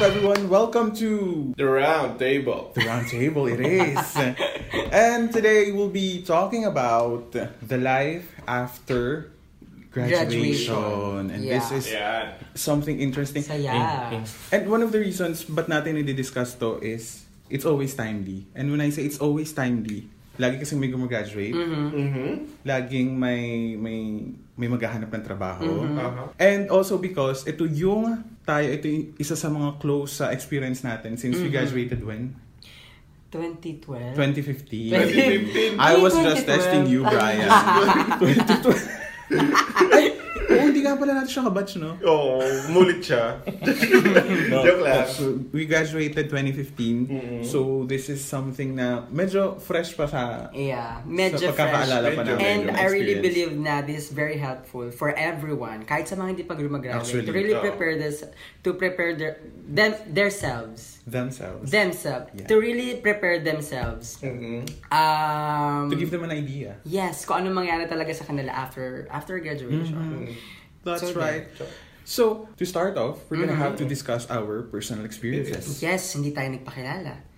up, everyone? Welcome to The round table. the round table. It is, and today we'll be talking about the life after graduation, Graduation. and Yeah. this is Yan. something interesting. Saya. And one of the reasons ba't natin i-discuss to is it's always timely. And when I say it's always timely, lagi kasi may gumraduate, Mm-hmm. laging may may may maghahanap ng trabaho. Uh-huh. And also because ito yung tayo, ito yung isa sa mga close sa experience natin since we graduated when? 2012? 2015. 2015. I was just 2012. testing you, Brian. 2012. Ay, oh, hindi nga pala natin siya kabatch, no? Oo, mulit siya. Joke lang. So, we graduated 2015. So, this is something na medyo fresh pa sa Yeah, medyo sa pagkakaalala pa Medyo. namin. And I really believe na this is very helpful for everyone, kahit sa mga hindi pa gumagraduate, Actually, to really oo. prepare this, to prepare their, them, themselves, themselves. themselves, Yeah. to really prepare themselves. Mhm. Um, to give them an idea. yes, kung ano mangyari talaga sa kanila after after graduation. Mm-hmm. That's So, right. So, to start off, we're gonna have to discuss our personal experiences. Yes, hindi tayo nagpakilala.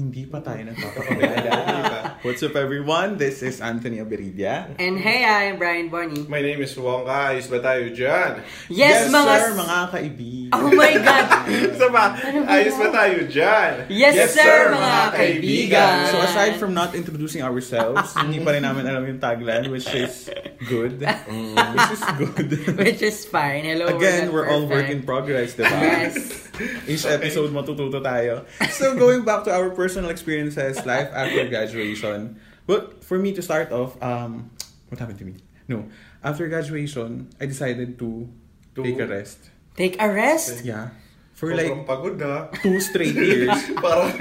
Hindi pa tayo nagpapakilala. What's up everyone? This is Anthony Aberidia. And hey, I'm Brian Bonnie. My name is Wongka. Ayos ba tayo dyan? Yes, mga... sir, mga kaibigan. Oh my God! Isa ba? Ayos ba tayo dyan? Yes, sir, mga kaibigan. So aside from not introducing ourselves, hindi pa rin namin alam yung tagline, which is good. Which is good. Which is fine. Hello, Again, not we're all work in progress, diba? Yes. Each episode matututo tayo. So going back to our personal experiences, life after graduation. But for me to start off, um, what happened to me? No, after graduation, I decided to, To- take a rest. Take a rest. Yeah. For like pagod ah. two straight years. Parang,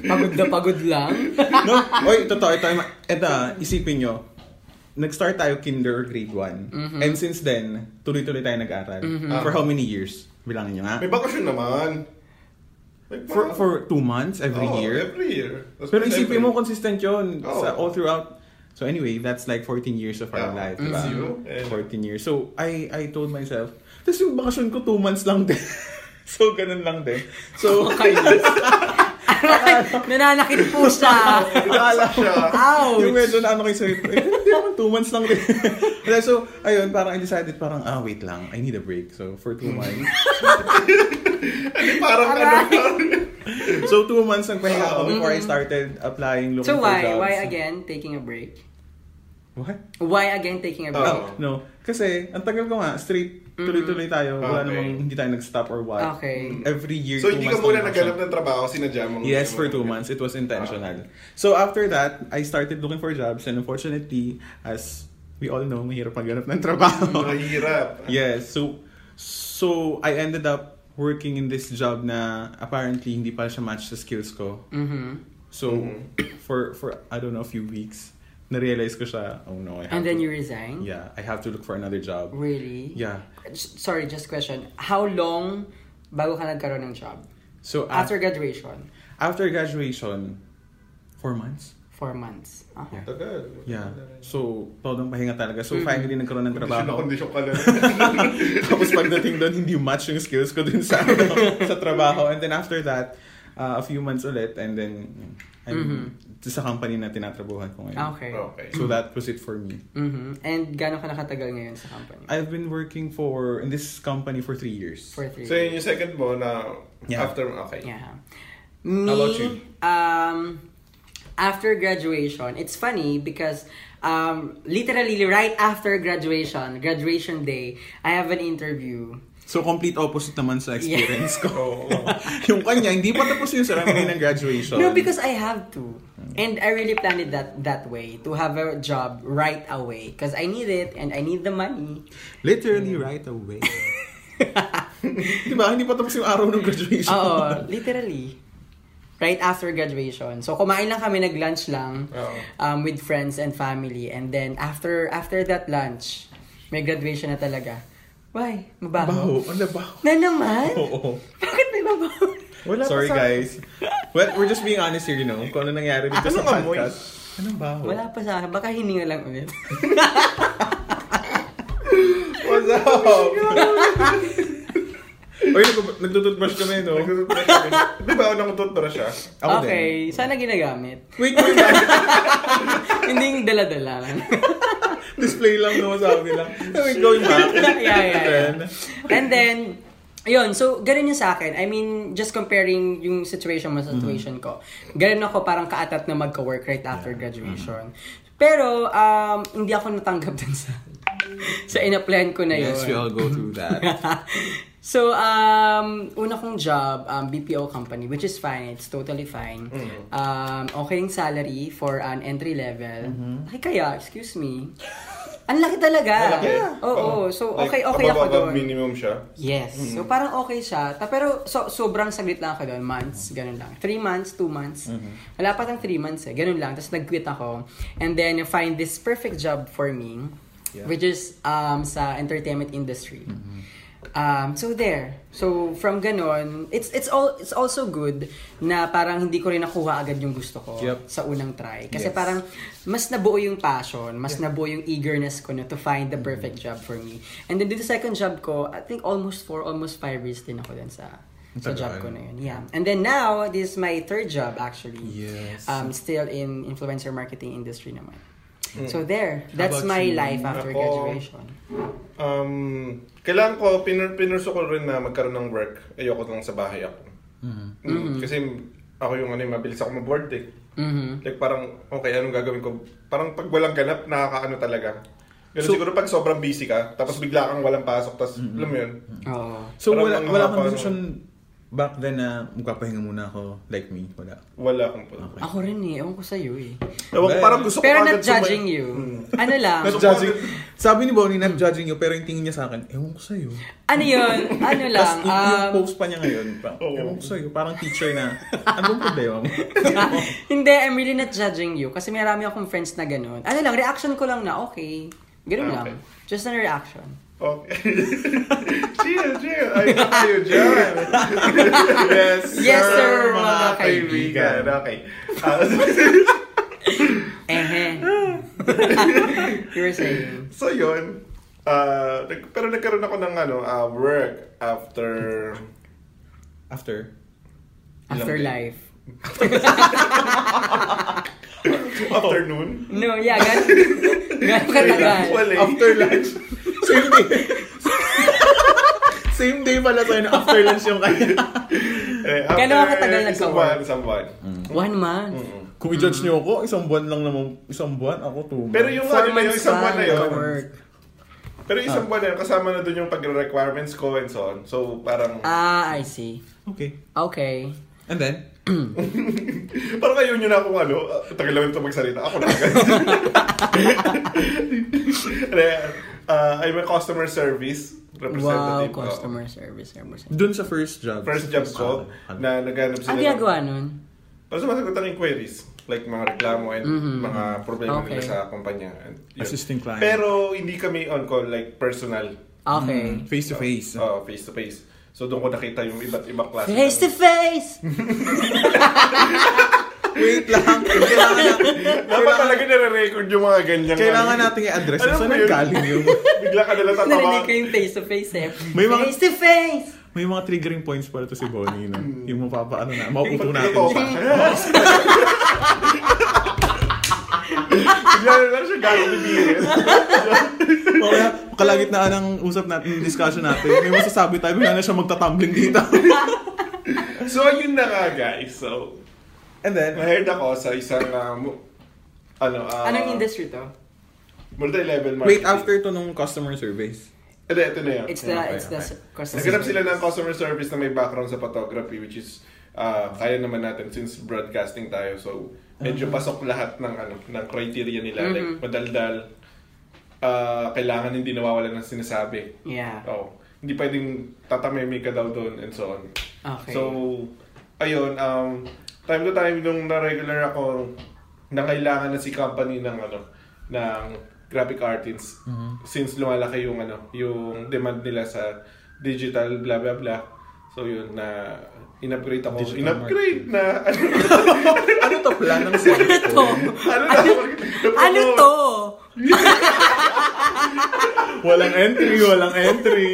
Pagod na pagod lang. no? Oy, totoo. Ito, ito, isipin nyo. Nag-start tayo kinder grade 1. Mm-hmm. And since then, tuloy-tuloy tayo nag-aral. For how many years? Bilangin nyo nga. may bakasyon naman. Like, For for two months every Oo, year. Every year. Tapos Pero every- isipin mo, consistent yun Oo. sa all throughout. So anyway, that's like 14 years of our Yeah. life, diba? And- 14 years. So, I I told myself, tapos yung bakasyon ko, 2 months lang din. so, ganun lang din. So, Nananakit po siya. akala ko, Ouch! yung medyo na ano kay sarili, ko, eh, hindi naman 2 months lang din. So, ayun, parang I decided, parang, ah, wait lang, I need a break. So, for 2 months. Hindi, parang ano. so, 2 months nagpahinga ako before I started applying, looking So for why? jobs. Why again taking a break? What? Why again taking a break? Oo. Ah, no. Kasi, ang tagal ko nga, straight, tuloy-tuloy tayo. Wala Okay. namang, hindi tayo nag-stop or what. Okay. Every year, So, two hindi ka muna naghanap ng trabaho, sinadya mo. Yes, for two months. It was intentional. So, after that, I started looking for jobs. And unfortunately, as we all know, mahirap maghanap ng trabaho. Mahirap. yes. So, so I ended up working in this job na apparently hindi pa siya match sa skills ko. Mm-hmm. So, Mhm. for, for, I don't know, a few weeks, na-realize ko siya, oh no, I have And then to, you resign? Yeah, I have to look for another job. Really? Yeah. S- Sorry, just question. How long bago ka nagkaroon ng job? So, After after, graduation? after graduation, four months. Four months. Uh-huh. Yeah. Tagal. Yeah. So, todong pahinga talaga. So, Mhm. finally, nagkaroon ng na trabaho. kondisyon ka lang. Tapos pagdating doon, hindi match yung skills ko dun sa, sa trabaho. And then after that, uh, a few months ulit. And then, I'm Mhm. sa company na tinatrabuhan ko ngayon. Okay. Okay. So, that was it for me. Mm-hmm. And gano'n ka nakatagal ngayon sa company? I've been working for, in this company for three years. For three So, yun yung second mo na Yeah. after, okay. Yeah. Me, How about you? um, after graduation, it's funny because um, literally right after graduation, graduation day, I have an interview. So, complete opposite naman sa experience ko. Oo. yung kanya, hindi pa tapos yung ceremony ng graduation. No, because I have to. And I really planned it that that way to have a job right away because I need it and I need the money. Literally right away. diba? Hindi pa tapos yung araw ng graduation. Oo, literally. Right after graduation. So kumain lang kami nag-lunch lang um, with friends and family and then after after that lunch, may graduation na talaga. Why? Baho. Mabaho? Ano baho? Na naman? Oo. Bakit may mabaho? Wala Sorry, pa sa- guys. Well, we're just being honest here, you know, kung ano nangyari dito Anong sa amoy? podcast. Anong baho? Wala pa sa akin. Baka hininga lang ulit. What's up? Oy, nag- nagtututbrush kami, no? Nagtututbrush kami. Di ba ako nang toothbrush ah? Ako din. okay, sana ginagamit. Wait, wait. Hindi yung dala-dala lang. Display lang naman sabi lang. Wait, going back. yeah, yeah, yeah. Then, And then, yun, so, ganun yung sa akin. I mean, just comparing yung situation mo sa situation ko. Ganun ako parang kaatat na magka-work right after graduation. Pero, um, hindi ako natanggap dun sa sa ina-plan ko na yun. yes, we all go through that. so, um, una kong job, um, BPO company, which is fine. It's totally fine. Um, okay yung salary for an entry level. Ay, kaya, excuse me. Ang laki talaga. Malaki. Oo, so okay, Like, okay ako above- above doon. minimum siya. Yes. So parang okay siya. Ta- pero so, sobrang saglit lang ako doon. Months, ganun lang. Three months, two months. Wala pa tang three months eh. Ganun lang. Tapos nag-quit ako. And then you find this perfect job for me. Yeah. Which is um, sa entertainment industry. Um, so there. So from ganon, it's it's all it's also good na parang hindi ko rin nakuha agad yung gusto ko Yep. sa unang try. Kasi Yes. parang mas nabuo yung passion, mas nabuo yung eagerness ko na to find the perfect job for me. And then sa second job ko, I think almost four, almost five years din ako din sa sa job ko na yun. Yeah. And then now, this is my third job actually. Yes. Um, still in influencer marketing industry naman. So there, that's my you? life after Ako- graduation. Um, kailangan ko, pinur pinurso ko rin na magkaroon ng work. Ayoko lang sa bahay ako. Mm, Kasi ako yung ano, yung mabilis ako ma-board eh. Mhm. Like parang, okay, anong gagawin ko? Parang pag walang ganap, nakakaano talaga. Pero So- siguro pag sobrang busy ka, tapos bigla kang walang pasok, tapos alam mo yun. Oo. so, Parang wala, wala kang decision back then na magpapahinga muna ako like me. Wala. Wala akong po. Ako rin eh. Ewan ko sa'yo eh. Ewan parang gusto ko Pero not judging sumay- you. Mm. Ano lang. Not judging. Sabi ni Bonnie, not judging you, pero yung tingin niya sa akin, ewan ko sa'yo. Ano yun? Ano lang. Tapos yung, yung um, post pa niya ngayon, pa, Oo. ewan ko sa'yo, parang teacher na, anong problema mo? Hindi, I'm really not judging you. Kasi marami akong friends na ganun. Ano lang, reaction ko lang na okay. Ganun Ah, lang. okay. Just a reaction. Okay. chill, chill. Ay, kayo dyan. yes, Yes, sir, mga kaibigan. Okay. Ah, Ehe. you were saying. so, yun. Ah, nag- pero nagkaroon ako ng ano, ah, work after... After. Afterlife. Afternoon. No, yeah, gan ganun katagal. Eh. After lunch. Same day. Same day pala sa'yo na after lunch yung kanya. Eh, after katagal Isang nagka-work? buwan, isang buwan. One month. Kung i-judge niyo ako, isang buwan lang naman, isang buwan, ako two months. Pero yung Four ano na yun, months isang buwan pa na yun. nagka-work. Pero isang buwan na yun, kasama na dun yung pag-requirements ko and so on. So, parang... Ah, I see. Okay. Okay. And then? Parang kayo nyo na akong ano, tagal lang ito magsalita. Ako na agad. uh, I'm a customer service Wow, representative. customer service. representative. Dun sa first job. First job ko, Ah, na naghanap sila. Ang ginagawa nun? Para sumasagot ng inquiries. Like mga reklamo and Mhm. mga problema Okay. nila sa kumpanya. And yun. Assisting client. Pero hindi kami on call like personal. Okay. Face to face. Oh, face to face. So doon ko nakita yung iba't ibang klase. Face to face! Wait lang. Kailangan, na, Dapat talaga nare-record yung mga ganyan. kailangan natin i-address saan mo yun? nanggaling yung... Bigla ka nila tatawa. Narinig ko yung face to face eh. May mga- Face to face! May mga triggering points pala to si Bonnie na Hmm. yung mapapaano na, mauuto Pag natin siya. Bigla siya gano'ng bibirin. Mamaya, kalagitnaan ng usap natin, discussion natin, may masasabi tayo, bigla na siya magtatumbling dito. So, yun na nga guys. So, And then, na-heard ako sa isang, mu- ano, uh, Anong industry to? Multi-level wait, marketing. after to nung customer service. Hindi, ito na yun. It's the, Okay, it's the okay. customer Naghanap sila service. ng customer service na may background sa photography which is uh, kaya naman natin since broadcasting tayo. So, medyo pasok lahat ng ano ng criteria nila like Mhm. madaldal uh, kailangan hindi nawawalan ng sinasabi. Yeah. Oh, hindi pwedeng tatameme ka daw doon and so on. Okay. So, ayun, um, time to time nung na-regular ako, na kailangan na si company ng ano, ng graphic artists. Since lumalaki yung ano, yung demand nila sa digital blah blah blah. So yun na in-upgrade ako. Digital in-upgrade na ano, Ano to plan ng cellphone? ano, na, Ano to? walang entry, walang entry.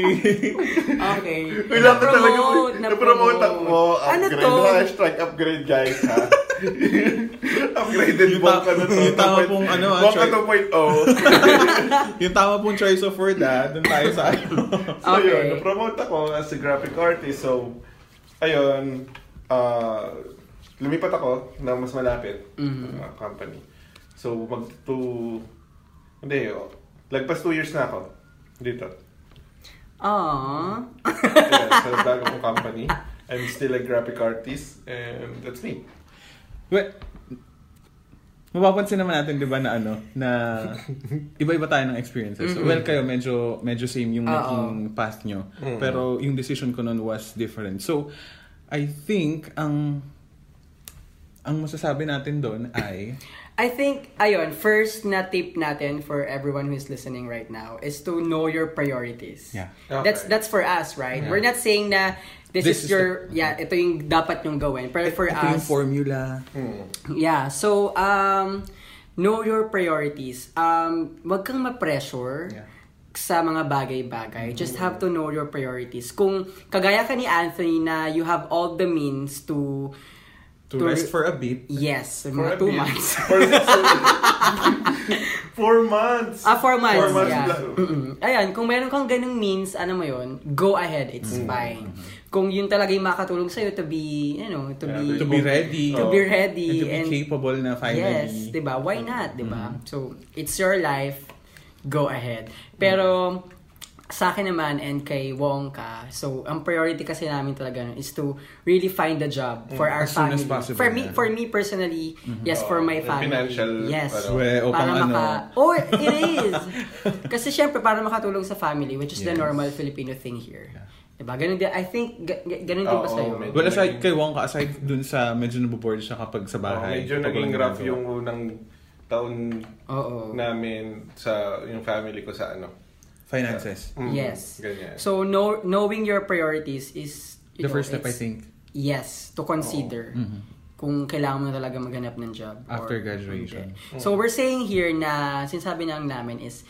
Okay. Wala ka talaga. Na-promote, ako. Ano Upgrade. to? Hashtag upgrade, guys, ha? Upgraded mo ka na to. yung tama pong ano, ah, Bongka choice- 2.0. yung tama pong choice of word ah, dun tayo sa ano. So Okay. yun, na-promote ako as a graphic artist. So, ayun, ah lumipat ako na mas malapit Mhm. na company. So, mag to, hindi, oh, lagpas two years na ako dito. Aww. Ayan, sa bago kong company. I'm still a graphic artist and that's me. Well, mapapansin naman natin 'di ba na ano na iba-iba tayo ng experiences. Mm-mm. Well, kayo medyo medyo same yung naging path nyo. Mm. Pero yung decision ko noon was different. So, I think ang ang masasabi natin doon ay I think, ayun, first na tip natin for everyone who's listening right now is to know your priorities. Yeah. Okay. That's that's for us, right? Yeah. We're not saying na this, This is, is your, yeah, ito yung dapat yung gawin. Pero for ito yung us, formula. Hmm. yeah, so, um, know your priorities. Um, wag kang ma-pressure Yeah. sa mga bagay-bagay. Just have to know your priorities. Kung kagaya ka ni Anthony na you have all the means to To, rest for a bit. Yes, For mga two bit. months. For Four months. Ah, four months. Four months yeah. Mm-mm. Ayan, kung meron kang ganung means, ano mo yun, go ahead, it's Mm. fine. Kung yun talaga yung makatulong sa'yo to be, you know, to Yeah, be... To be ready. To be ready. And to be and- capable na finally. Yes, 'di ba? Why not, 'di ba? Mm-hmm. So, it's your life. Go ahead. Pero sa akin naman and kay Wongka, so ang priority kasi namin talaga is to really find a job for our Mm. As soon as family. possible, for me, yeah. for me personally, yes, for my Oh, family. financial, yes. o para pang ano. maka... Oh, it is! Kasi syempre, para makatulong sa family, which is the Yes. normal Filipino thing here. Diba? Ganun din, I think, ga- ga- ganun din ba Oo, sa'yo? medyo. Well, aside kay Wongka, aside dun sa medyo naboboard siya kapag sa Oh, bahay. medyo kapag naging walang rough ginagawa. yung unang taon Oo. namin sa yung family ko sa ano. Finances. Mm, Yes. Ganyan. So, know, knowing your priorities is... you The know, first step, I it's- think. Yes, to consider. Mhm. Kung kailangan mo na talaga maghanap ng job. After or graduation. hindi. So, we're saying here na, sinasabi na lang namin is,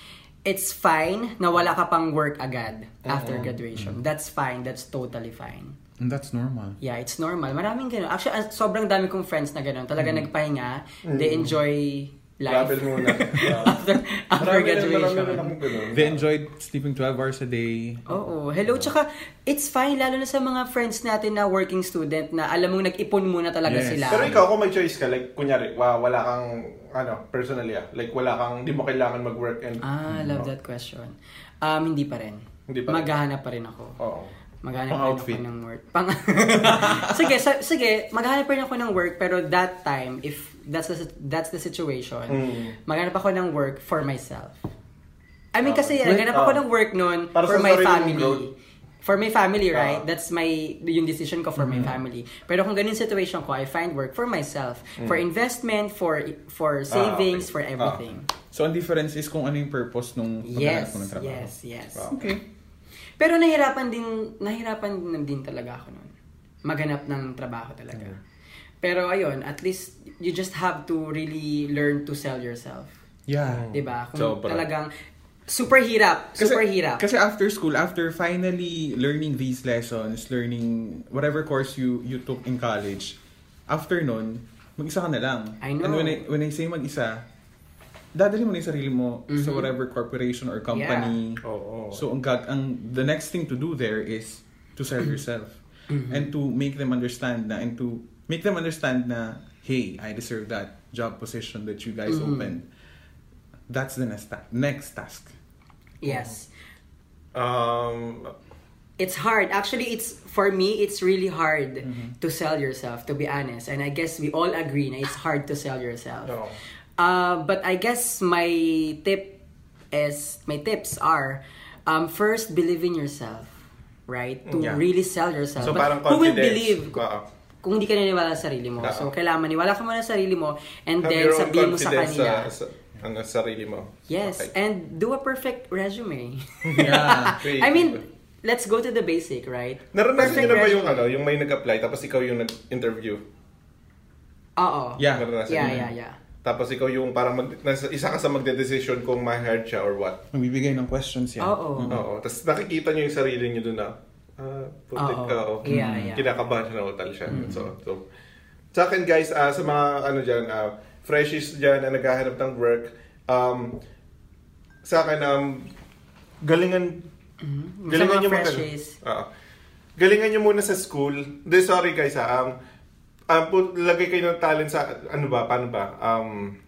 it's fine na wala ka pang work agad after graduation. That's fine. That's totally fine. And that's normal. Yeah, it's normal. Maraming ganun. Actually, ah, sobrang dami kong friends na ganun. Talaga nagpahinga. They enjoy life. Travel muna. after after graduation. marami akong ganun. They enjoyed sleeping 12 hours a day. Oo. Hello. Tsaka, it's fine. Lalo na sa mga friends natin na working student na alam mong nag-ipon muna talaga Yes. sila. Pero ikaw, kung may choice ka, like, kunyari, wa- wala kang, ano, personally ah, like, wala kang, di mo kailangan mag-work and, Ah, love that question. Um, hindi pa rin. Hindi pa rin. Maghahanap pa rin ako. oo. Maghanap pa rin outfit. ako ng work. Pang sige, sa, sige, maghanap pa rin ako ng work pero that time if that's the that's the situation, Mm. maghanap ako ng work for myself. I mean kasi Wait, naghanap ako ah. ng work noon for my family. For my family, right? Ah. That's my yung decision ko for my Mm-hmm. family. Pero kung ganun situation ko, I find work for myself, Mm. for investment, for for savings, okay. for everything. So, ang difference is kung ano yung purpose nung paghanap Yes, ng trabaho. yes, yes. Wow. Okay. Pero nahirapan din, nahirapan din, din talaga ako noon. Maghanap ng trabaho talaga. Pero ayun, at least you just have to really learn to sell yourself. Yeah. 'Di ba? Kung Sobra. talagang super hirap, super hirap. Kasi after school, after finally learning these lessons, learning whatever course you you took in college, after nun, mag-isa ka na lang. I know. And when I, when I say mag-isa, dadali mo na yung sarili mo sa Mhm. whatever corporation or company. Oo. So, ang, gag- ang the next thing to do there is to sell yourself. Mm-hmm. And to make them understand na, and to make them understand na, hey, I deserve that job position that you guys Mhm. opened. That's the next, ta- next task. yes. Um, It's hard. Actually, it's for me, it's really hard Mm-hmm. to sell yourself, to be honest. And I guess we all agree na it's hard to sell yourself. no. Uh, but I guess my tip is my tips are um, first believe in yourself, right? To Yeah. really sell yourself. So, But parang who will confidence. believe Oo. kung hindi ka naniniwala sa sarili mo? Oo. So kailangan maniwala ka muna sa sarili mo and Have then sabihin mo sa kanila. Sa, sa, sa sarili mo. Yes, Okay. and do a perfect resume. Yeah. I mean, let's go to the basic, right? Naranasan niyo na ba yung ano, yung may nag-apply tapos ikaw yung nag-interview? Oo. Yeah. Naranasan Yeah, yeah, yeah. Tapos ikaw yung parang mag, nasa, isa ka sa magde-decision kung ma-hired siya or what. Magbibigay ng questions yan. Oo. Oo. Tapos nakikita niyo yung sarili niyo doon na, ah, putik ka. oo. Yeah, yeah. Kinakabahan siya na hotel siya. So, so, sa akin guys, ah, sa mga ano dyan, ah, freshies dyan na naghahanap ng work, um, sa akin, um, galingan, Sa galingan mga nyo freshies. Oo. galingan nyo muna sa school. Hindi, sorry guys ha. Um, um, pu- lagay kayo ng talent sa, ano ba, paano ba? Um,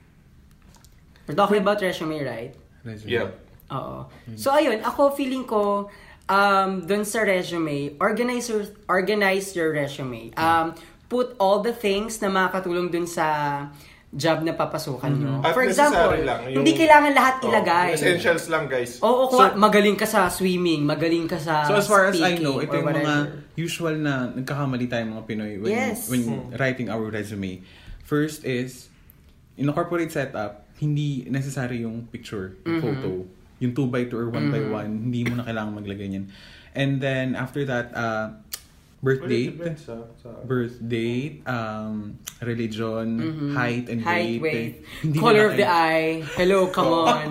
We're talking about resume, right? Resume. yeah. Oo. So ayun, ako feeling ko um dun sa resume, organize your, organize your resume. Um put all the things na makakatulong dun sa job na papasukan nyo. At For example, lang, yung- hindi kailangan lahat Oo, ilagay. essentials lang guys. Oo, kung magaling ka sa swimming, magaling ka sa So as far as I know, ito yung mga usual na nagkakamali tayo mga Pinoy when, Yes. when writing our resume. First is, in a corporate setup, hindi necessary yung picture, yung photo. Yung 2 by 2 or 1 by 1, hindi mo na kailangan maglagay niyan. And then, after that, uh, birth Well, date, depends, sa- birth date, um, religion, height and Height, weight. weight, eh, hindi color of the eye. Hello, come on.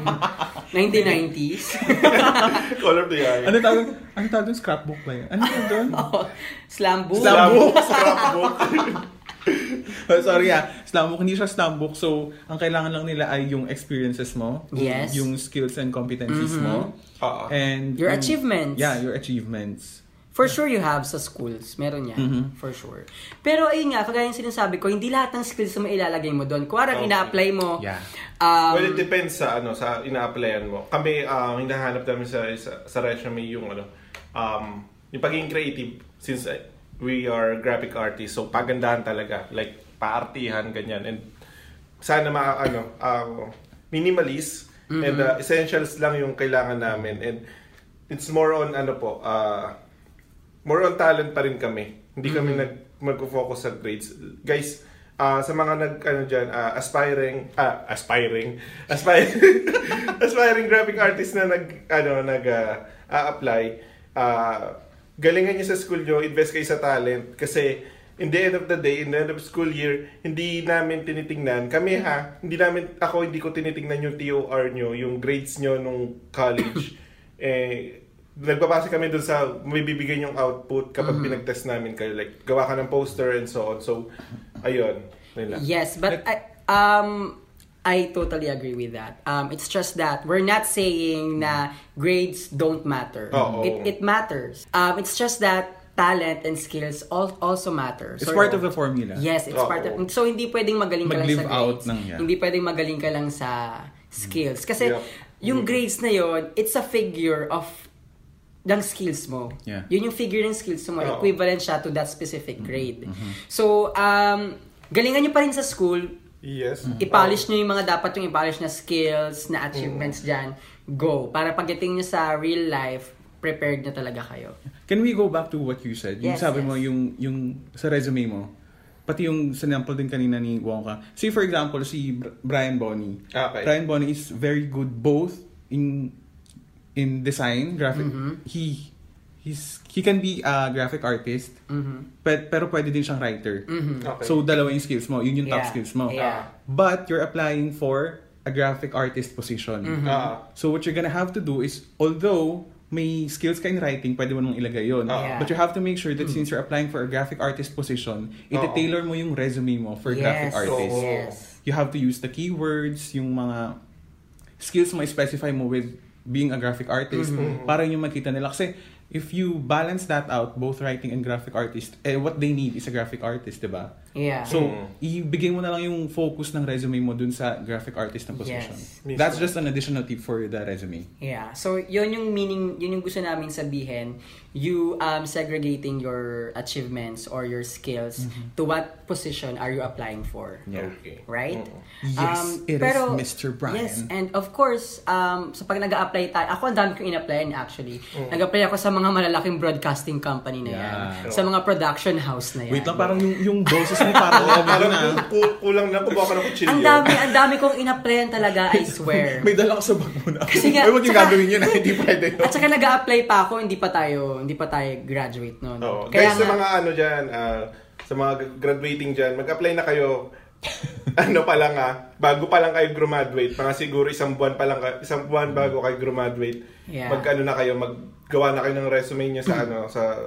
1990s. Color of the eye. Ano tawag? Ano tawag doon? Scrapbook ba yun? Ano tawag doon? oh, slam book. Slam book. Scrapbook. Oh, Sorry ah, slam book. Hindi siya slam book. So, ang kailangan lang nila ay yung experiences mo. Yes. Yung skills and competencies mo. Oo. And Your yung- achievements. Yeah, your achievements. For sure you have sa schools. Meron yan. Mm-hmm. For sure. Pero ayun nga, kagaya yung sinasabi ko, hindi lahat ng skills na ilalagay mo doon. Kung Okay. ina-apply mo, Yeah. um, well, it depends sa ano sa ina-applyan mo. Kami um, hinahanap namin sa, sa sa resume yung ano um yung pagiging creative since uh, we are graphic artists. So pagandahan talaga like paartihan ganyan and sana ma ano um, minimalist and uh, essentials lang yung kailangan namin and it's more on ano po uh, more on talent pa rin kami. Hindi kami nag magfo-focus sa grades. Guys, ah, sa mga nag ano diyan, aspiring ah aspiring aspiring aspiring graphic artist na nag ano nag ah, a-apply, ah, galingan niyo sa school niyo, invest kayo sa talent kasi in the end of the day, in the end of school year, hindi namin tinitingnan, kami ha, hindi namin, ako hindi ko tinitingnan yung TOR nyo, yung grades nyo nung college. eh, nagbabase kami dun sa may bibigyan yung output kapag pinag-test namin kayo. Like, gawa ka ng poster and so on. So, ayun. Nila. Yes, but I, um, I totally agree with that. Um, it's just that we're not saying na grades don't matter. It, it matters. Um, it's just that talent and skills al- also matter. It's So, part of the formula. Yes, it's Oo. part of... So, hindi pwedeng magaling ka lang sa out grades. ng- yeah. Hindi pwedeng magaling ka lang sa skills. Kasi, Yep. yung grades na yon it's a figure of ng skills mo. Yeah. Yun yung figure ng skills mo. Oo. Equivalent siya to that specific grade. So, um, galingan nyo pa rin sa school. Yes. I-polish nyo yung mga dapat yung i-polish na skills, na achievements dyan. Go. Para pagdating nyo sa real life, prepared na talaga kayo. Can we go back to what you said? Yung Yes, sabi mo, yes. yung, yung sa resume mo, pati yung sample din kanina ni Wonka. Say for example, si Br- Brian Bonnie. Okay. Brian Bonnie is very good both in in design, graphic. Mm-hmm. He he's he can be a graphic artist, Mhm. but, pero pwede din siyang writer. Okay. So dalawa yung skills mo, yun yung top Yeah. skills mo. Yeah. But you're applying for a graphic artist position. Mm-hmm. Ah. So what you're gonna have to do is, although may skills ka in writing, pwede mo nang ilagay yun. Yeah. But you have to make sure that since you're applying for a graphic artist position, iti-tailor mo yung resume mo for graphic Yes. artist. Oo. Yes. You have to use the keywords, yung mga skills mo specify mo with being a graphic artist para yung makita nila. Kasi if you balance that out, both writing and graphic artist, eh, what they need is a graphic artist, di ba? Yeah. So, Mm. ibigay mo na lang yung focus ng resume mo dun sa graphic artist na position. Yes. Mismo. That's just an additional tip for the resume. Yeah. So, yun yung meaning, yun yung gusto namin sabihin, you um, segregating your achievements or your skills to what position are you applying for. Yeah. Okay. Right? Oo. Yes, it is Mr. Brian. Yes, and of course, um, so pag nag-a-apply tayo, ako ang dami kong in-applyan actually. Nag-apply ako sa mga malalaking broadcasting company na yan. Yeah. Sa mga production house na yan. Wait lang, parang yung, yung boses parang Oo, parang kulang na kumuha ka ng kutsilyo. Ang dami, ang dami kong in-applyan talaga, I swear. May dala ka sa bag mo na. Kasi nga- Ay, huwag yung gagawin yun. ah. Hindi pwede yun. At saka nag-a-apply pa ako, hindi pa tayo, hindi pa tayo graduate noon. Oo. Kaya Guys, sa nga- mga ano dyan, ah, sa mga graduating dyan, mag-apply na kayo. ano pa lang ah, bago pa lang kayo graduate, mga siguro isang buwan pa lang, ka- isang buwan bago kayo graduate, Yeah. mag ano na kayo, maggawa na kayo ng resume niyo sa ano, sa,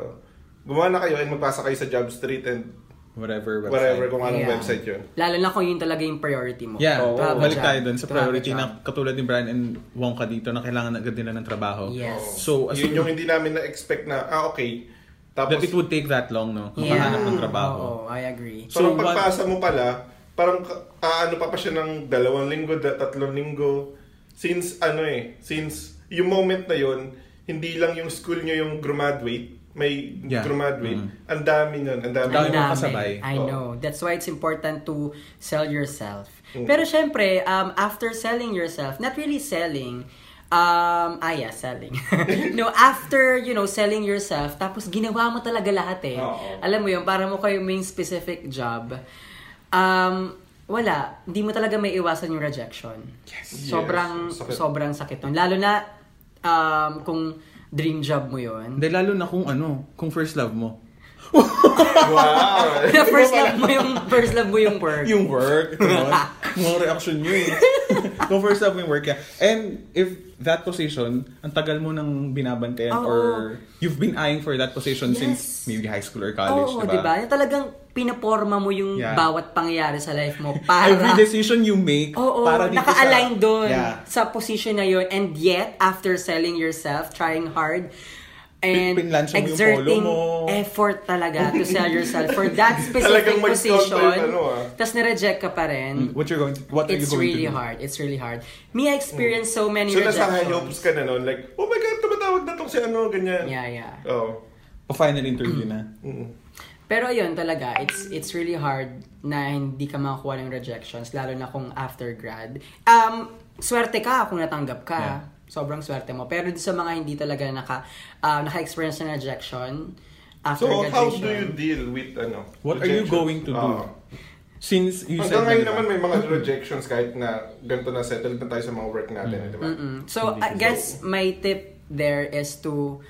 gumawa na kayo and magpasa kayo sa job street and Whatever website. whatever kung anong Yeah. website yun. Lalo na kung yun talaga yung priority mo. Yeah, have a balik tayo dun sa priority job. na katulad ni Brian and Wongka dito na kailangan agad nila ng trabaho. Yes. So, as Yun yung hindi namin na-expect na, ah okay, that tapos it would take that long, no? Yeah. Makahanap ng trabaho. Oo, I agree. So, one- pagpasa mo pala, parang ka- aano pa pa siya ng dalawang linggo, da- tatlong linggo. Since ano eh, since yung moment na yun, hindi lang yung school nyo yung graduate, may Yeah. graduate. Mhm. Ang dami nun, ang dami. Dami kasabay. I Oo. know. That's why it's important to sell yourself. Mm. Pero syempre, um, after selling yourself, not really selling, um, ah yeah, selling. no, after, you know, selling yourself, tapos ginawa mo talaga lahat eh. Oo. Alam mo yun, para mo kayo may specific job, um, wala, hindi mo talaga may iwasan yung rejection. Yes. Sobrang, Yes, sakit. sobrang sakit nun. Lalo na, um, kung dream job mo yun. Hindi, lalo na kung ano, kung first love mo. wow! na first love mo yung first love mo yung work. Yung work. Mga reaction nyo eh. kung first love mo yung work, yeah. And if that position, ang tagal mo nang binabantayan Oo. or you've been eyeing for that position Yes. since maybe high school or college, Oo, diba? diba? Yung talagang pinaporma mo yung Yeah. bawat pangyayari sa life mo para... Every decision you make, Oo, para dito naka-align sa... doon Yeah. sa position na yun. And yet, after selling yourself, trying hard, and Pin- pinlansya mo yung exerting polo mo. effort talaga to sell yourself for that specific position, ano, ah. tapos nireject ka pa rin, What you're going to, what are you it's going really to do? hard. It's really hard. Me, I experienced so many So nasa high rejections. hopes ka na nun, like, oh my God, tumatawag na tong si ano, ganyan. Yeah, yeah. Oh. O final interview na. Mm. Pero ayun talaga, it's it's really hard na hindi ka makakuha ng rejections, lalo na kung after grad. Um, swerte ka kung natanggap ka. Yeah. Sobrang swerte mo. Pero sa mga hindi talaga naka, uh, naka-experience ng rejection, after So, graduation. how do you deal with, ano, What are you going to do? Ah. Since you Hanggang said ngayon na, naman may mga rejections kahit na ganito na settled na tayo sa mga work natin, di ba? So, I guess my tip there is to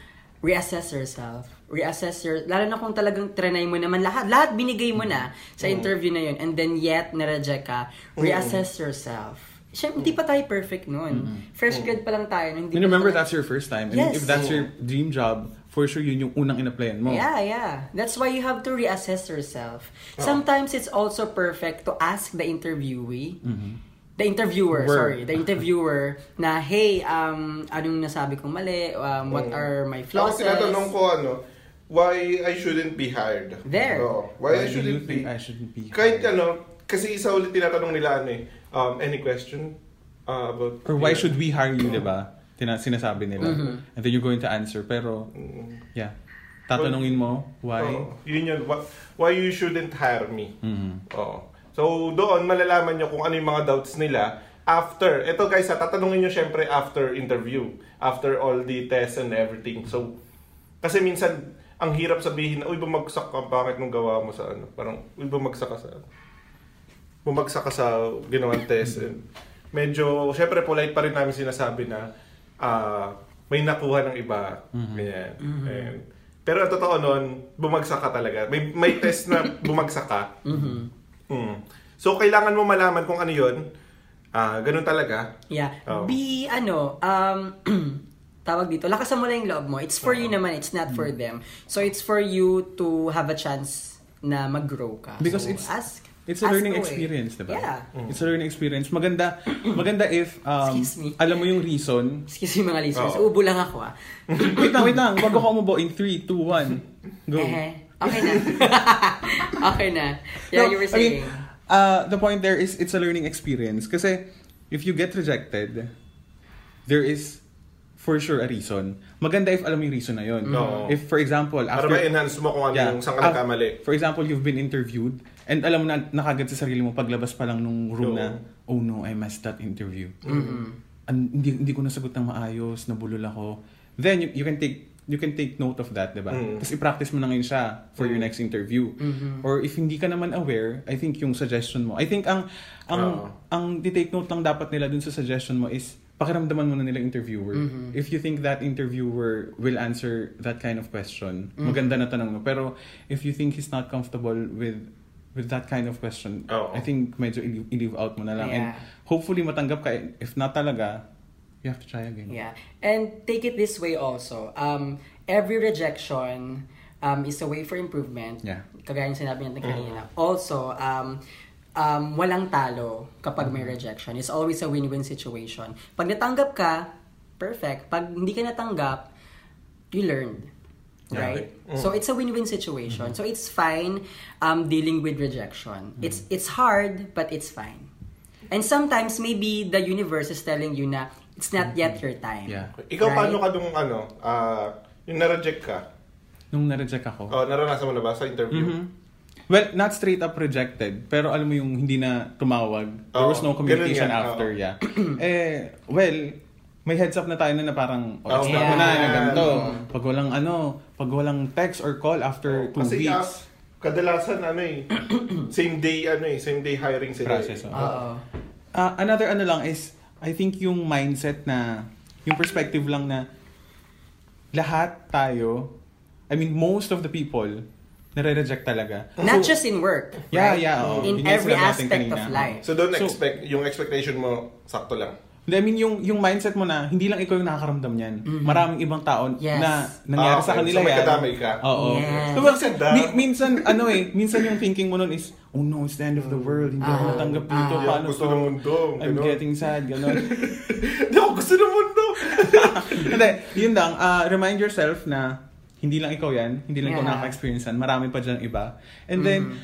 reassess yourself. Reassess your, lalo na kung talagang trinay mo naman lahat, lahat binigay mo na sa interview na yun, and then yet na-reject ka, reassess yourself. Siyempre, hindi pa tayo perfect noon. Fresh grad pa lang tayo. Hindi And remember, that's your first time. And Yes. if that's your dream job, for sure yun yung unang in-applyan mo. Yeah, yeah. That's why you have to reassess yourself. Sometimes it's also perfect to ask the interviewee, the interviewer, Word. sorry, the interviewer na, hey, um, anong nasabi kong mali? Um, what are my Ako flaws? tinatanong ko ano, why I shouldn't be hired. There. Oo. why, I do you shouldn't think be. I shouldn't be Kahit hired? ano, kasi isa ulit tinatanong nila ano eh, um, any question uh, about... Or why should we hire you, di ba? Tina- sinasabi nila. Mm-hmm. And then you're going to answer. Pero, Mm. yeah. Tatanungin mo, why? Oo. yun yun, why, why you shouldn't hire me. Mhm. Oo. So, doon, malalaman nyo kung ano yung mga doubts nila after. Ito guys, ha, tatanungin nyo syempre after interview. After all the tests and everything. So, kasi minsan, ang hirap sabihin na, uy, bumagsak ka, bakit nung gawa mo sa ano? Parang, uy, bumagsak ka sa bumagsak ka sa ginawang test. And medyo, syempre, polite pa rin namin sinasabi na, ah, may nakuha ng iba. Ganyan. And, pero ang totoo nun, bumagsak ka talaga. May, may test na bumagsak ka. Mm. So, kailangan mo malaman kung ano yun. Ah, ganun talaga. Yeah. Oo. Be, ano, um, tawag dito, lakasan mo lang yung loob mo. It's for you naman, it's not Mm. for them. So, it's for you to have a chance na mag-grow ka. Because so, it's- ask. It's a ask learning experience, di ba? Yeah. It's a learning experience. Maganda, maganda if, um, alam mo yung reason. Excuse me mga listeners, Oo. ubo lang ako ah. wait lang, wait lang. Bago ka umubo in 3, 2, 1. Go. Eh, okay na. okay na. Yeah, No, you were I mean, saying. uh, the point there is it's a learning experience. Kasi if you get rejected, there is for sure a reason. Maganda if alam mo yung reason na yun. Oo. If for example, Para after... ma-enhance mo kung ano Yeah. yung saan ka nagkamali. For example, you've been interviewed and alam mo na nakagad sa sarili mo paglabas pa lang nung room Oo. na, oh no, I missed that interview. Mm-hmm. An- hindi, hindi ko nasagot ng maayos, nabulol ako. Then, you, you can take you can take note of that, di ba? Mm. Tapos i-practice mo na ngayon siya for your Mm. next interview. Mm-hmm. Or if hindi ka naman aware, I think yung suggestion mo, I think ang ang Oo. ang di-take note lang dapat nila dun sa suggestion mo is pakiramdaman mo na nila interviewer. Mm-hmm. If you think that interviewer will answer that kind of question, Mm-hmm. maganda na tanong mo. Pero if you think he's not comfortable with with that kind of question, Oo. I think medyo i-leave out mo na lang. And Yeah. hopefully matanggap ka. If not talaga, you have to try again. Yeah. And take it this way also. Um, every rejection um, is a way for improvement. Yeah. Kagaya ng sinabi natin kanina. Also, um, um, walang talo kapag may rejection. It's always a win-win situation. Pag natanggap ka, perfect. Pag hindi ka natanggap, you learned. Yeah. Right? So it's a win-win situation. So it's fine um, dealing with rejection. It's it's hard, but it's fine. And sometimes maybe the universe is telling you na it's not yet your time. Yeah. Ikaw, Right? paano ka nung ano, ah, yung na-reject ka? Nung na-reject ako, Oh, naranasan mo na ba sa interview? Mhm. Well, not straight up rejected, pero alam mo yung hindi na tumawag. There was Oo, no communication after, oo. yeah. eh, well, may heads up na tayo na, na parang, oh, Oo, expect mo yeah. na, na ganito. Pag walang ano, pag walang text or call after two Kasi weeks. kadalasan ano eh, same day ano eh, same day hiring sila. Process, eh. oo. Oo. Ah, another ano lang is, I think yung mindset na, yung perspective lang na, lahat tayo, I mean, most of the people, nare-reject talaga. Not So, just in work. Yeah, right? yeah, oo. In every aspect of life. So don't So- expect, yung expectation mo, sakto lang. Hindi, I mean, yung, yung mindset mo na, hindi lang ikaw yung nakakaramdam yan. Maraming ibang tao Mm-hmm. Yes. na nangyari Ah, sa okay. kanila So may yan. kadamay ka? Oo. Yes. So, well, mi- minsan, ano eh, minsan yung thinking mo nun is, oh no, it's the end of the world. Hindi ako Ah, natanggap dito. ah. Paano Gusto to? ng mundo, I'm ganun. getting sad, gano'n. Hindi ako gusto ng mundo! Hindi, yun lang. ah, remind yourself na hindi lang ikaw yan. Hindi lang ikaw Yeah. nakaka-experience yan. Marami pa dyan iba. And then,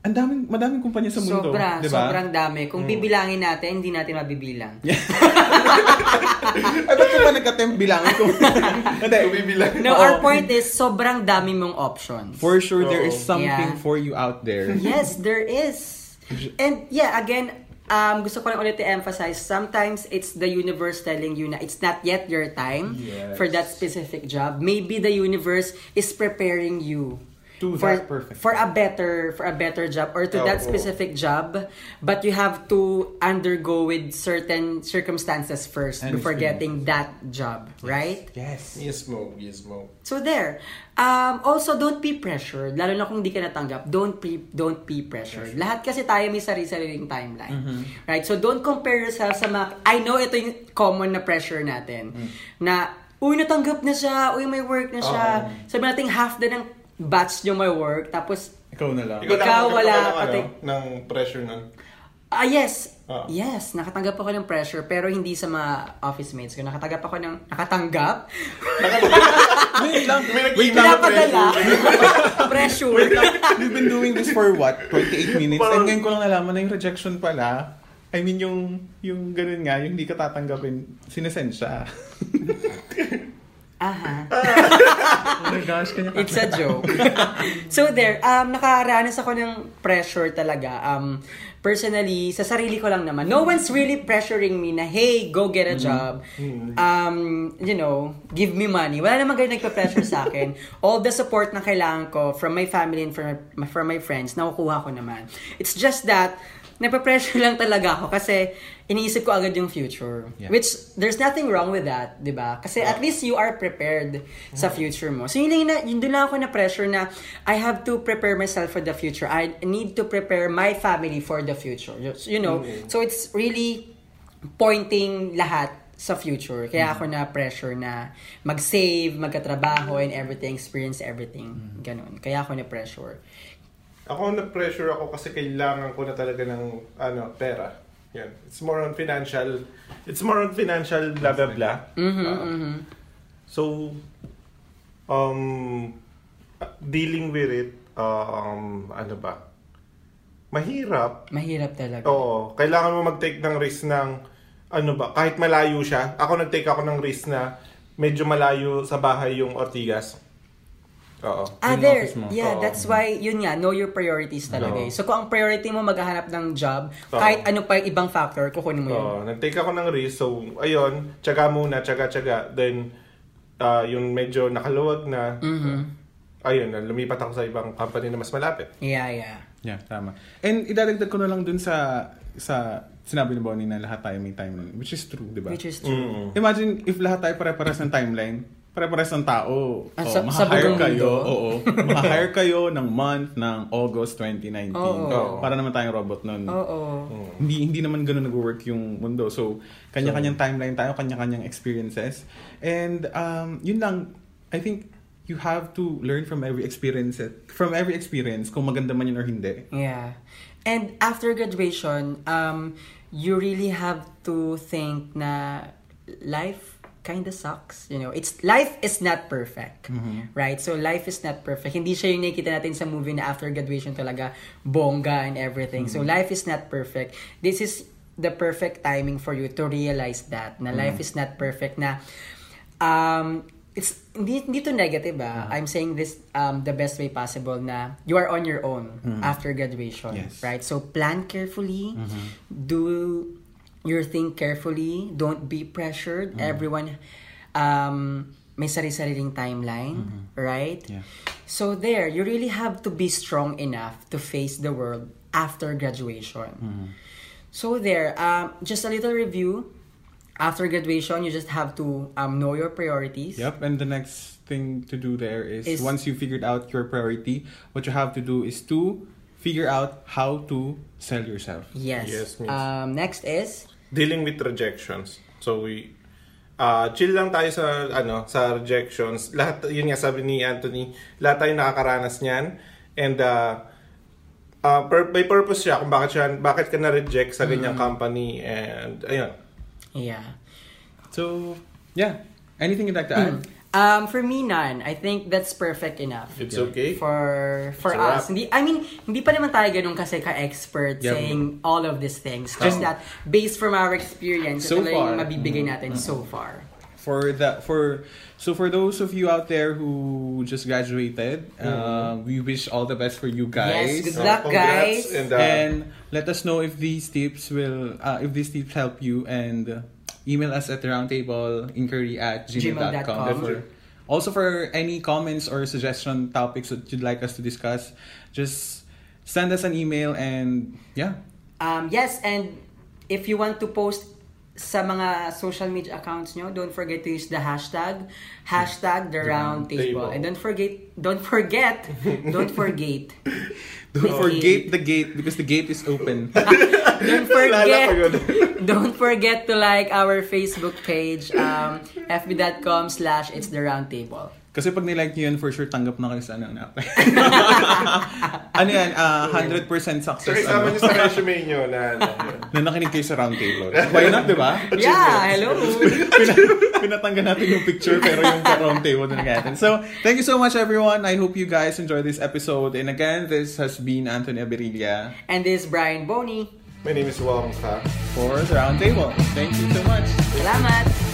ang daming, madaming kumpanya sa mundo. Sobra, di ba? sobrang dami. Kung bibilangin natin, hindi natin mabibilang. Ay, ba't ka ba nagka-temp bilangin ko? Hindi. Bibilang. No, Oo. our point is, sobrang dami mong options. For sure, there is something Yeah. for you out there. Yes, there is. And yeah, again, um, gusto ko lang ulit i-emphasize, sometimes it's the universe telling you na it's not yet your time Yes. for that specific job. Maybe the universe is preparing you To for, that perfect for a better for a better job or to Oo. that specific job but you have to undergo with certain circumstances first And before getting that job right Yes. Yes mo, yes mo. So there. Um, also, don't be pressured. Lalo na kung di ka natanggap, don't be, don't be pressured. Lahat kasi tayo may sarili-sariling timeline. Mm-hmm. Right? So, don't compare yourself sa mga... I know ito yung common na pressure natin. Mm. Na, uy, natanggap na siya. Uy, may work na siya. Oo. Sabi natin, half na ng batch nyo may work. Tapos, Ikaw na lang. Ikaw wala, ka ng, ano, pati- ng pressure nun. ah, yes. Oo. Yes, nakatanggap ako ng pressure pero hindi sa mga office mates ko. Nakatanggap ako ng... Nakatanggap? Wait lang. May nag-email na Pinapadala. pressure. pressure. We've been doing this for what? 28 minutes? Parang- And ngayon ko lang nalaman na yung rejection pala. I mean, yung, yung ganun nga, yung hindi ka tatanggapin, sinesend siya. Aha. oh my gosh, kanya It's a joke. so there, um, nakaranas ako ng pressure talaga. Um, personally, sa sarili ko lang naman. No one's really pressuring me na, hey, go get a job. Um, you know, give me money. Wala naman ganun nagpa-pressure sa akin. All the support na kailangan ko from my family and from my, from my friends, nakukuha ko naman. It's just that, napapressure lang talaga ako kasi iniisip ko agad yung future. Yeah. Which, there's nothing wrong with that, di ba? Kasi at least you are prepared sa future mo. So yun lang, na, yun doon lang ako na pressure na I have to prepare myself for the future. I need to prepare my family for the future. You know? So it's really pointing lahat sa future. Kaya ako na pressure na mag-save, magkatrabaho, and everything, experience everything. Ganun. Kaya ako na pressure. Ako na-pressure ako kasi kailangan ko na talaga ng ano, pera. Yan. It's more on financial, it's more on financial blah blah blah. Mhm, Ah. mhm. So, um, dealing with it, um, ano ba? Mahirap. Mahirap talaga. Oo. Kailangan mo mag-take ng risk ng, ano ba, kahit malayo siya. Ako nag-take ako ng risk na medyo malayo sa bahay yung Ortigas. Oo. Ah, office mo. Yeah, Oo. that's why, yun nga, know your priorities talaga. Oo. eh. So, kung ang priority mo maghahanap ng job, Oo. kahit ano pa yung ibang factor, kukunin mo yun. Oo, nag-take ako ng risk. So, ayun, tsaga muna, tsaga, tsaga. Then, ah, yung medyo nakaluwag na, Mhm. ayun, lumipat ako sa ibang company na mas malapit. Yeah, yeah. Yeah, tama. And idadagdag ko na lang dun sa sa sinabi ni Bonnie na lahat tayo may timeline, which is true, di ba? Which is true. Mm. Imagine if lahat tayo pare-pares ng timeline, pare-pares ng tao. Ah, Oh, sa- buong kayo. mundo? Oo. Maha-hire kayo ng month ng August 2019. Oo. Para naman tayong robot nun. Oo. Hindi hindi naman ganoon nag-work yung mundo. So, kanya-kanyang timeline tayo, kanya-kanyang experiences. And um, yun lang, I think you have to learn from every experience from every experience kung maganda man yun or hindi. Yeah. And after graduation, um, you really have to think na life kind of sucks, you know. It's life is not perfect. Right? So life is not perfect. Hindi siya yung nakikita natin sa movie na after graduation talaga bongga and everything. So life is not perfect. This is the perfect timing for you to realize that na life is not perfect na um it's hindi, hindi to negative ah. I'm saying this um the best way possible na you are on your own after graduation, Yes. right? So plan carefully, do your thing carefully, don't be pressured. Everyone um may sari-sariling timeline, right? Yeah. So there, you really have to be strong enough to face the world after graduation. So there, um, just a little review. After graduation, you just have to um, know your priorities. Yep, and the next thing to do there is, Is- once you figured out your priority, what you have to do is to figure out how to sell yourself. Yes. Yes, miss. um, next is dealing with rejections. So we uh, chill lang tayo sa ano sa rejections. Lahat yun nga sabi ni Anthony, lahat tayo nakakaranas niyan and uh, uh, pur- may purpose siya kung bakit siya bakit ka na-reject sa ganyang company and ayun. yeah. So, yeah. Anything you'd like to add? Um, for me, none. I think that's perfect enough. It's okay. For for It's us. Hindi I mean, hindi pa naman tayo ganun kasi ka-expert Yeah. saying all of these things. Just that based from our experience, So ito lang yung far. Mm-hmm. mabibigay natin so far. For that, for so for those of you out there who just graduated, uh, we wish all the best for you guys. Yes, good So, luck, congrats guys. And, uh, and let us know if these tips will uh, if these tips help you and uh, email us at the roundtable inquiry at gmail.com Gmail.com. for, also for any comments or suggestion topics that you'd like us to discuss just send us an email and yeah Um, yes, and if you want to post sa mga social media accounts nyo, don't forget to use the hashtag, hashtag the round table. And don't forget, don't forget, don't forget, don't forget the gate because the gate is open. Don't forget, don't forget to like our Facebook page, um, fb.com slash it's the round table. Kasi pag nilike nyo yun for sure tanggap na kayo sa ano na ano yan ah, 100% So success kasama ano, niyo sa resume niyo na ano, yun. na nakinig kayo sa round table why not diba Yeah, hello. Pina- pinatanggal natin yung picture pero yung sa round table na natin. So, thank you so much everyone. I hope you guys enjoyed this episode. And again, this has been Anthony Aberilia And this is Brian Boney. My name is Wong Ka. for the round table. Thank you so much. Salamat!